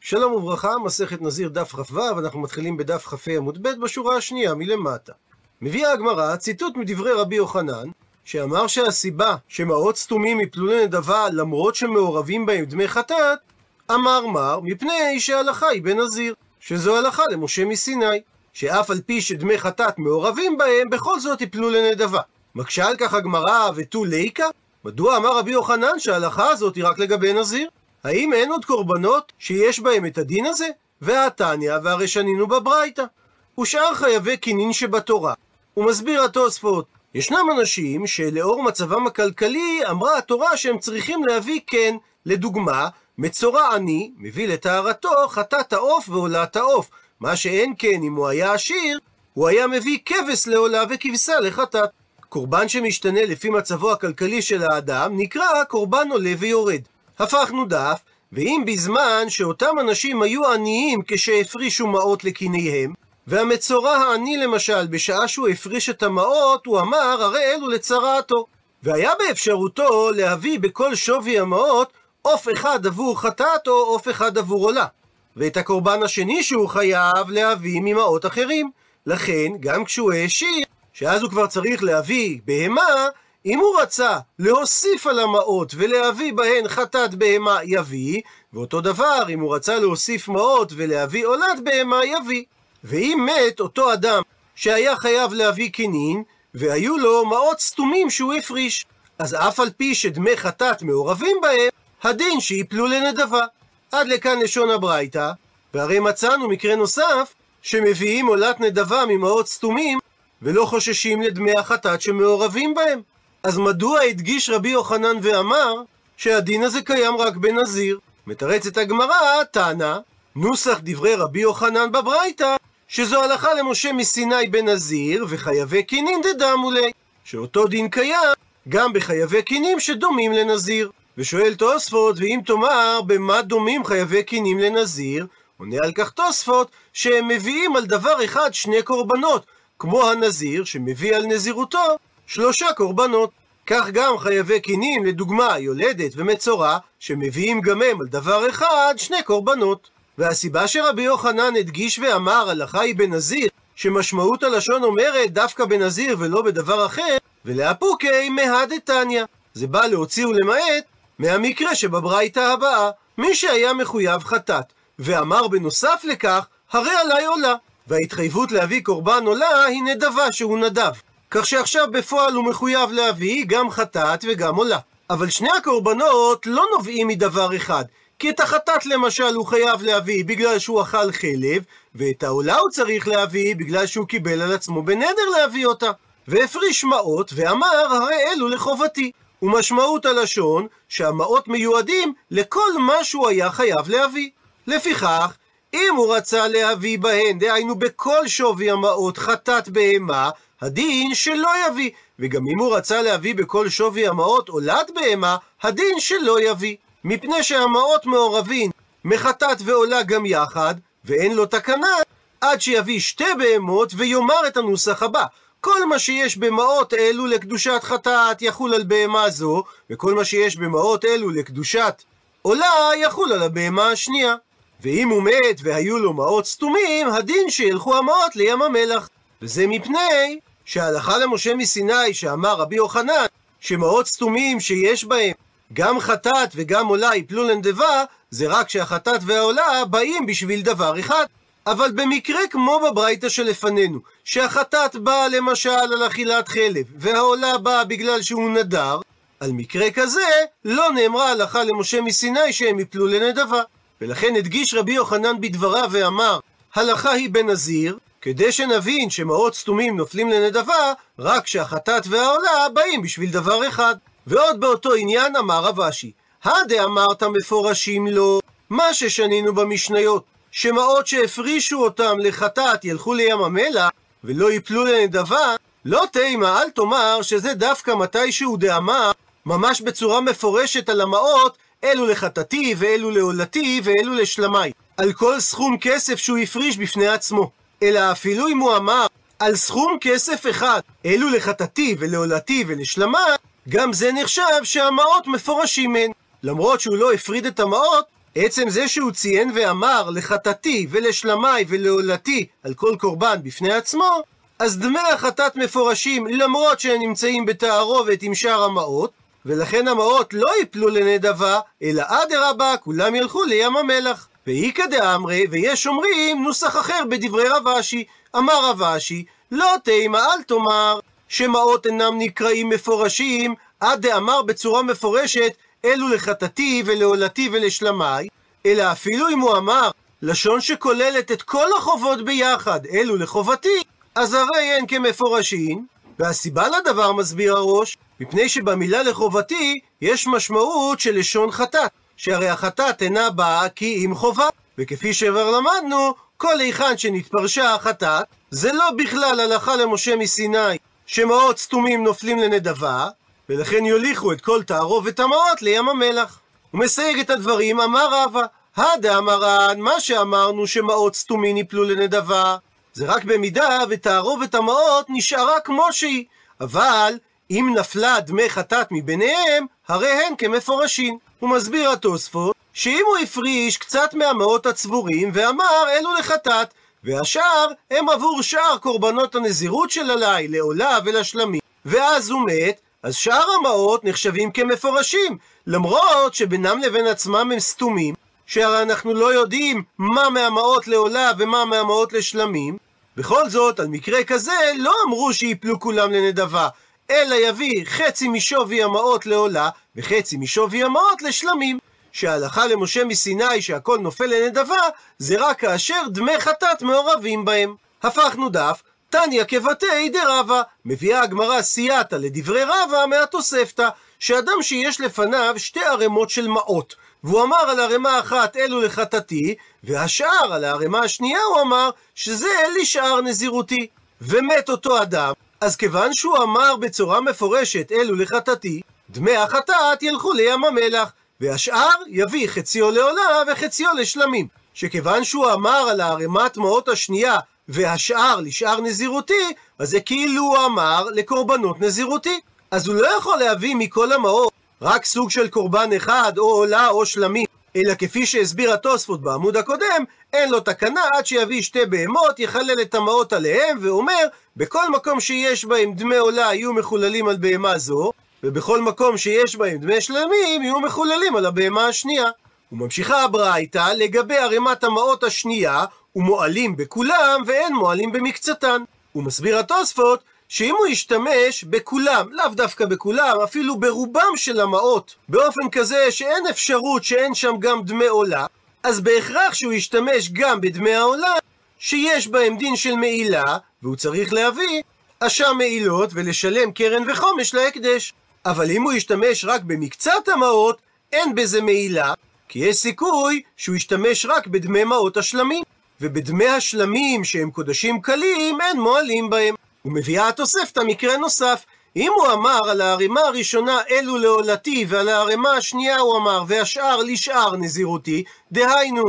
שלום וברכה, מסכת נזיר דף כ"ו, אנחנו מתחילים בדף כ"ה עמוד ב' בשורה השנייה מלמטה. מביאה הגמרא ציטוט מדברי רבי יוחנן, שאמר שהסיבה שמעות סתומים יפלו לנדבה למרות שמעורבים בהם דמי חטאת, אמר מר, מפני שההלכה היא בנזיר, שזו הלכה למשה מסיני, שאף על פי שדמי חטאת מעורבים בהם, בכל זאת יפלו לנדבה. מקשה על כך הגמרא ותו ליקה? מדוע אמר רבי יוחנן שההלכה הזאת היא רק לגבי נזיר? האם אין עוד קורבנות שיש בהם את הדין הזה? והתניא, והרי שנינו בברייתא. ושאר חייבי קינין שבתורה. הוא מסביר התוספות, ישנם אנשים שלאור מצבם הכלכלי אמרה התורה שהם צריכים להביא כן, לדוגמה, מצורע עני מביא לטהרתו חטאת העוף ועולת העוף, מה שאין כן אם הוא היה עשיר, הוא היה מביא כבש לעולה וכבשה לחטאת. קורבן שמשתנה לפי מצבו הכלכלי של האדם נקרא קורבן עולה ויורד. הפכנו דף, ואם בזמן שאותם אנשים היו עניים כשהפרישו מעות לקיניהם, והמצורע העני למשל, בשעה שהוא הפריש את המעות, הוא אמר, הרי אלו לצרעתו. והיה באפשרותו להביא בכל שווי המעות עוף אחד עבור חטאת או עוף אחד עבור עולה. ואת הקורבן השני שהוא חייב להביא ממעות אחרים. לכן, גם כשהוא העשיר, שאז הוא כבר צריך להביא בהמה, אם הוא רצה להוסיף על המעות ולהביא בהן חטאת בהמה יביא, ואותו דבר אם הוא רצה להוסיף מעות ולהביא עולת בהמה יביא. ואם מת אותו אדם שהיה חייב להביא קינין, והיו לו מעות סתומים שהוא הפריש, אז אף על פי שדמי חטאת מעורבים בהם, הדין שיפלו לנדבה. עד לכאן לשון הברייתא, והרי מצאנו מקרה נוסף, שמביאים עולת נדבה ממעות סתומים, ולא חוששים לדמי החטאת שמעורבים בהם. אז מדוע הדגיש רבי יוחנן ואמר שהדין הזה קיים רק בנזיר? מתרצת הגמרא, תנא, נוסח דברי רבי יוחנן בברייתא, שזו הלכה למשה מסיני בנזיר, וחייבי קינין דדמולי, שאותו דין קיים גם בחייבי קינים שדומים לנזיר. ושואל תוספות, ואם תאמר, במה דומים חייבי קינים לנזיר? עונה על כך תוספות, שהם מביאים על דבר אחד שני קורבנות, כמו הנזיר שמביא על נזירותו שלושה קורבנות. כך גם חייבי קינים, לדוגמה, יולדת ומצורע, שמביאים גם הם על דבר אחד שני קורבנות. והסיבה שרבי יוחנן הדגיש ואמר הלכה היא בנזיר, שמשמעות הלשון אומרת דווקא בנזיר ולא בדבר אחר, ולאפוקי מהדתניא. זה בא להוציא ולמעט מהמקרה שבברייתא הבאה, מי שהיה מחויב חטאת, ואמר בנוסף לכך, הרי עליי עולה. וההתחייבות להביא קורבן עולה היא נדבה שהוא נדב. כך שעכשיו בפועל הוא מחויב להביא גם חטאת וגם עולה. אבל שני הקורבנות לא נובעים מדבר אחד, כי את החטאת למשל הוא חייב להביא בגלל שהוא אכל חלב, ואת העולה הוא צריך להביא בגלל שהוא קיבל על עצמו בנדר להביא אותה. והפריש מעות, ואמר, הרי אלו לחובתי. ומשמעות הלשון, שהמעות מיועדים לכל מה שהוא היה חייב להביא. לפיכך, אם הוא רצה להביא בהן, דהיינו בכל שווי המעות חטאת בהמה, הדין שלא יביא. וגם אם הוא רצה להביא בכל שווי המעות עולת בהמה, הדין שלא יביא. מפני שהמעות מעורבים מחטאת ועולה גם יחד, ואין לו תקנה, עד שיביא שתי בהמות ויאמר את הנוסח הבא. כל מה שיש במעות אלו לקדושת חטאת יחול על בהמה זו, וכל מה שיש במעות אלו לקדושת עולה יחול על הבהמה השנייה. ואם הוא מת והיו לו מעות סתומים, הדין שילכו המעות לים המלח. וזה מפני שההלכה למשה מסיני שאמר רבי יוחנן, שמעות סתומים שיש בהם גם חטאת וגם עולה יפלו לנדבה, זה רק שהחטאת והעולה באים בשביל דבר אחד. אבל במקרה כמו בברייתא שלפנינו, שהחטאת באה למשל על אכילת חלב, והעולה באה בגלל שהוא נדר, על מקרה כזה לא נאמרה הלכה למשה מסיני שהם יפלו לנדבה. ולכן הדגיש רבי יוחנן בדבריו ואמר, הלכה היא בנזיר, כדי שנבין שמעות סתומים נופלים לנדבה, רק שהחטאת והעולה באים בשביל דבר אחד. ועוד באותו עניין אמר רב אשי, הדאמרת מפורשים לו, מה ששנינו במשניות, שמעות שהפרישו אותם לחטאת ילכו לים המלח, ולא יפלו לנדבה, לא תימה, אל תאמר שזה דווקא מתי שהוא דאמר, ממש בצורה מפורשת על המעות, אלו לחטאתי, ואלו לעולתי, ואלו לשלמי. על כל סכום כסף שהוא הפריש בפני עצמו. אלא אפילו אם הוא אמר על סכום כסף אחד, אלו לחטאתי ולעולתי ולשלמי, גם זה נחשב שהמעות מפורשים הן. למרות שהוא לא הפריד את המעות, עצם זה שהוא ציין ואמר לחטאתי ולשלמי ולעולתי על כל קורבן בפני עצמו, אז דמי החטאת מפורשים למרות שהם נמצאים בתערובת עם שאר המעות, ולכן המעות לא יפלו לנדבה, אלא אדרבה, כולם ילכו לים המלח. ואיכא דאמרי, ויש אומרים נוסח אחר בדברי רב אשי. אמר רב אשי, לא תימא אל תאמר, שמעות אינם נקראים מפורשים, עד דאמר בצורה מפורשת, אלו לחטאתי ולעולתי ולשלמי, אלא אפילו אם הוא אמר לשון שכוללת את כל החובות ביחד, אלו לחובתי, אז הרי הן כמפורשים, והסיבה לדבר מסביר הראש, מפני שבמילה לחובתי יש משמעות של לשון חטאת, שהרי החטאת אינה באה כי אם חובה, וכפי שכבר למדנו, כל היכן שנתפרשה החטאת, זה לא בכלל הלכה למשה מסיני, שמעות סתומים נופלים לנדבה, ולכן יוליכו את כל תערובת המעות לים המלח. הוא מסייג את הדברים, אמר רבא, הדאמרן, מה שאמרנו שמעות סתומים יפלו לנדבה, זה רק במידה ותערובת המעות נשארה כמו שהיא, אבל אם נפלה דמי חטאת מביניהם, הרי הן כמפורשים. הוא מסביר התוספות, שאם הוא הפריש קצת מהמאות הצבורים ואמר אלו לחטאת, והשאר הם עבור שאר קורבנות הנזירות של הלי, לעולה ולשלמים, ואז הוא מת, אז שאר המעות נחשבים כמפורשים, למרות שבינם לבין עצמם הם סתומים, שהרי אנחנו לא יודעים מה מהמעות לעולה ומה מהמעות לשלמים, בכל זאת, על מקרה כזה, לא אמרו שיפלו כולם לנדבה, אלא יביא חצי משווי המעות לעולה, וחצי משווי המעות לשלמים. שההלכה למשה מסיני שהכל נופל לנדבה, זה רק כאשר דמי חטאת מעורבים בהם. הפכנו דף, תניא כבתי דרבה, מביאה הגמרא סייעתא לדברי רבה מהתוספתא, שאדם שיש לפניו שתי ערימות של מעות, והוא אמר על ערימה אחת אלו לחטאתי, והשאר על הערימה השנייה הוא אמר שזה לשאר נזירותי. ומת אותו אדם, אז כיוון שהוא אמר בצורה מפורשת אלו לחטאתי, דמי החטאת ילכו לים המלח, והשאר יביא חציו לעולה וחציו לשלמים. שכיוון שהוא אמר על הערימת מעות השנייה והשאר לשאר נזירותי, אז זה כאילו הוא אמר לקורבנות נזירותי. אז הוא לא יכול להביא מכל המעות רק סוג של קורבן אחד, או עולה או שלמים, אלא כפי שהסביר התוספות בעמוד הקודם, אין לו תקנה עד שיביא שתי בהמות, יחלל את המעות עליהם, ואומר, בכל מקום שיש בהם דמי עולה יהיו מחוללים על בהמה זו, ובכל מקום שיש בהם דמי שלמים יהיו מחוללים על הבהמה השנייה. וממשיכה הברייתא לגבי ערימת המעות השנייה, ומועלים בכולם ואין מועלים במקצתן. ומסביר התוספות שאם הוא ישתמש בכולם, לאו דווקא בכולם, אפילו ברובם של המעות, באופן כזה שאין אפשרות שאין שם גם דמי עולה, אז בהכרח שהוא ישתמש גם בדמי העולה, שיש בהם דין של מעילה, והוא צריך להביא אשם מעילות ולשלם קרן וחומש להקדש. אבל אם הוא ישתמש רק במקצת המעות, אין בזה מעילה, כי יש סיכוי שהוא ישתמש רק בדמי מעות השלמים. ובדמי השלמים שהם קודשים קלים, אין מועלים בהם. ומביאה התוספתא מקרה נוסף. אם הוא אמר על הערימה הראשונה אלו לעולתי, ועל הערימה השנייה הוא אמר והשאר לשאר נזירותי, דהיינו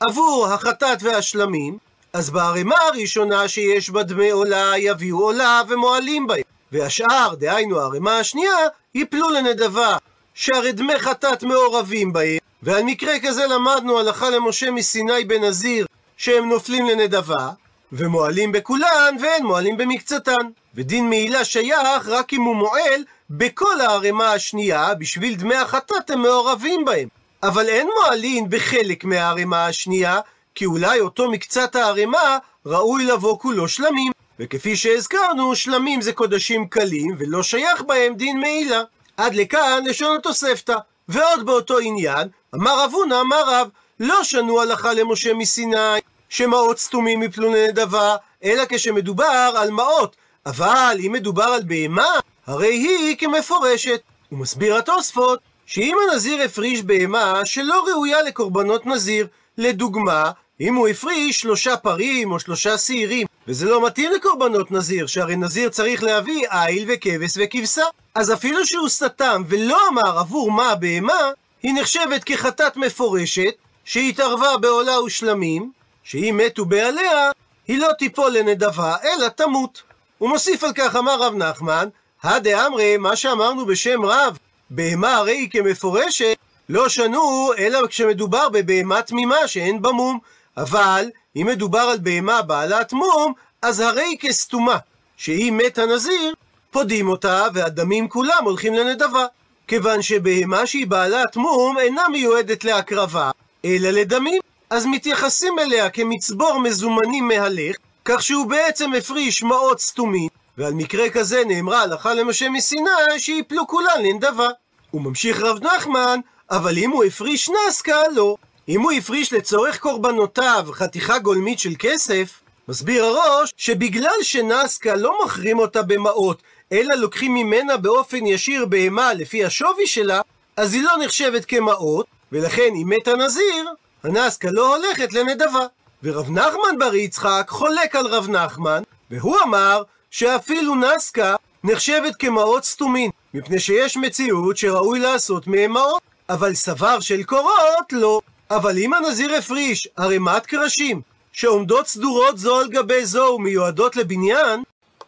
עבור החטאת והשלמים, אז בערימה הראשונה שיש בה דמי עולה יביאו עולה ומועלים בהם, והשאר, דהיינו הערימה השנייה, יפלו לנדבה, שהרי דמי חטאת מעורבים בהם, ועל מקרה כזה למדנו הלכה למשה מסיני בנזיר, שהם נופלים לנדבה, ומועלים בכולן ואין מועלים במקצתן. ודין מעילה שייך רק אם הוא מועל בכל הערימה השנייה, בשביל דמי החטאת הם מעורבים בהם. אבל אין מועלים בחלק מהערימה השנייה, כי אולי אותו מקצת הערימה ראוי לבוא כולו שלמים. וכפי שהזכרנו, שלמים זה קודשים קלים, ולא שייך בהם דין מעילה. עד לכאן לשון התוספתא. ועוד באותו עניין, אמר אבונה אמר רב, לא שנו הלכה למשה מסיני, שמעות סתומים יפלו לנדבה, אלא כשמדובר על מעות. אבל אם מדובר על בהמה, הרי היא כמפורשת. הוא מסביר התוספות, שאם הנזיר הפריש בהמה שלא ראויה לקורבנות נזיר, לדוגמה, אם הוא הפריש שלושה פרים או שלושה שעירים, וזה לא מתאים לקורבנות נזיר, שהרי נזיר צריך להביא איל וכבש וכבשה. אז אפילו שהוא סתם ולא אמר עבור מה הבהמה, היא נחשבת כחטאת מפורשת, שהתערבה בעולה ושלמים, שאם מתו בעליה, היא לא תיפול לנדבה, אלא תמות. הוא מוסיף על כך, אמר רב נחמן, הדאמרי, מה שאמרנו בשם רב, בהמה הרי היא כמפורשת, לא שנו, אלא כשמדובר בבהמה תמימה שאין בה מום. אבל, אם מדובר על בהמה בעלת מום, אז הרי כסתומה, שהיא מת הנזיר, פודים אותה, והדמים כולם הולכים לנדבה. כיוון שבהמה שהיא בעלת מום אינה מיועדת להקרבה, אלא לדמים. אז מתייחסים אליה כמצבור מזומנים מהלך, כך שהוא בעצם הפריש מעות סתומים, ועל מקרה כזה נאמרה הלכה למשה מסיני שיפלו כולן לנדבה. הוא ממשיך רב נחמן, אבל אם הוא הפריש נסקה, לא. אם הוא הפריש לצורך קורבנותיו חתיכה גולמית של כסף, מסביר הראש שבגלל שנסקה לא מחרים אותה במעות, אלא לוקחים ממנה באופן ישיר בהמה לפי השווי שלה, אז היא לא נחשבת כמעות, ולכן אם מת הנזיר, הנסקה לא הולכת לנדבה. ורב נחמן בר יצחק חולק על רב נחמן, והוא אמר שאפילו נסקה נחשבת כמעות סתומין, מפני שיש מציאות שראוי לעשות מהם מעות, אבל סבר של קורות לא. אבל אם הנזיר הפריש ערימת קרשים שעומדות סדורות זו על גבי זו ומיועדות לבניין,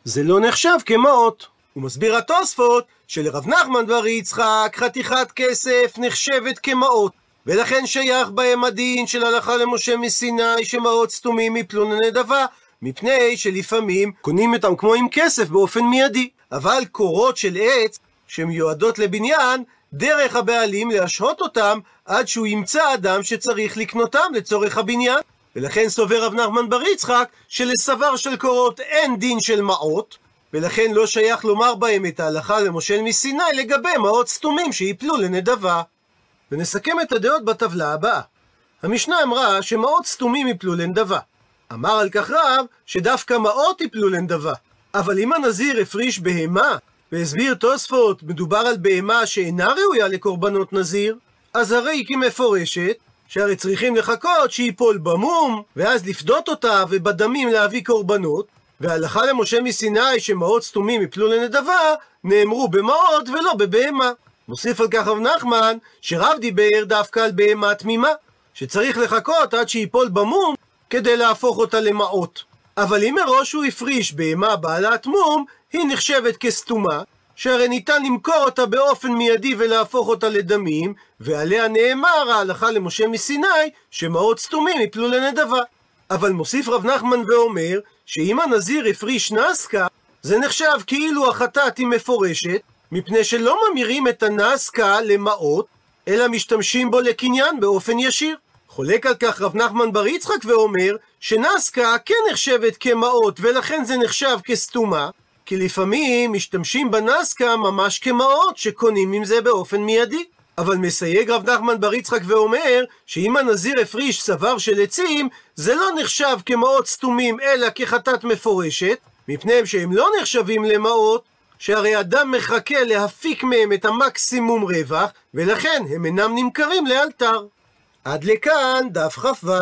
זה לא נחשב כמעות. הוא מסביר התוספות שלרב נחמן בר יצחק חתיכת כסף נחשבת כמעות, ולכן שייך בהם הדין של הלכה למשה מסיני שמעות סתומים מפלון הנדבה, מפני שלפעמים קונים אותם כמו עם כסף באופן מיידי. אבל קורות של עץ שמיועדות לבניין, דרך הבעלים להשהות אותם עד שהוא ימצא אדם שצריך לקנותם לצורך הבניין. ולכן סובר רב נחמן בר יצחק שלסבר של קורות אין דין של מעות, ולכן לא שייך לומר בהם את ההלכה למושל מסיני לגבי מעות סתומים שיפלו לנדבה. ונסכם את הדעות בטבלה הבאה. המשנה אמרה שמעות סתומים יפלו לנדבה. אמר על כך רב שדווקא מעות יפלו לנדבה. אבל אם הנזיר הפריש בהמה, והסביר תוספות, מדובר על בהמה שאינה ראויה לקורבנות נזיר, אז הרי היא כמפורשת, שהרי צריכים לחכות שיפול במום, ואז לפדות אותה, ובדמים להביא קורבנות, והלכה למשה מסיני שמעות סתומים יפלו לנדבה, נאמרו במעות ולא בבהמה. מוסיף על כך רב נחמן, שרב דיבר דווקא על בהמה תמימה, שצריך לחכות עד שיפול במום כדי להפוך אותה למעות. אבל אם מראש הוא הפריש בהמה בעלת מום, היא נחשבת כסתומה, שהרי ניתן למכור אותה באופן מיידי ולהפוך אותה לדמים, ועליה נאמר ההלכה למשה מסיני, שמעות סתומים יפלו לנדבה. אבל מוסיף רב נחמן ואומר, שאם הנזיר הפריש נסקה, זה נחשב כאילו החטאת היא מפורשת, מפני שלא ממירים את הנסקה למעות, אלא משתמשים בו לקניין באופן ישיר. חולק על כך רב נחמן בר יצחק ואומר שנסקה כן נחשבת כמעות ולכן זה נחשב כסתומה כי לפעמים משתמשים בנסקה ממש כמעות שקונים עם זה באופן מיידי. אבל מסייג רב נחמן בר יצחק ואומר שאם הנזיר הפריש סבר של עצים זה לא נחשב כמעות סתומים אלא כחטאת מפורשת מפני שהם לא נחשבים למעות שהרי אדם מחכה להפיק מהם את המקסימום רווח ולכן הם אינם נמכרים לאלתר. עד לכאן דף כ"ו.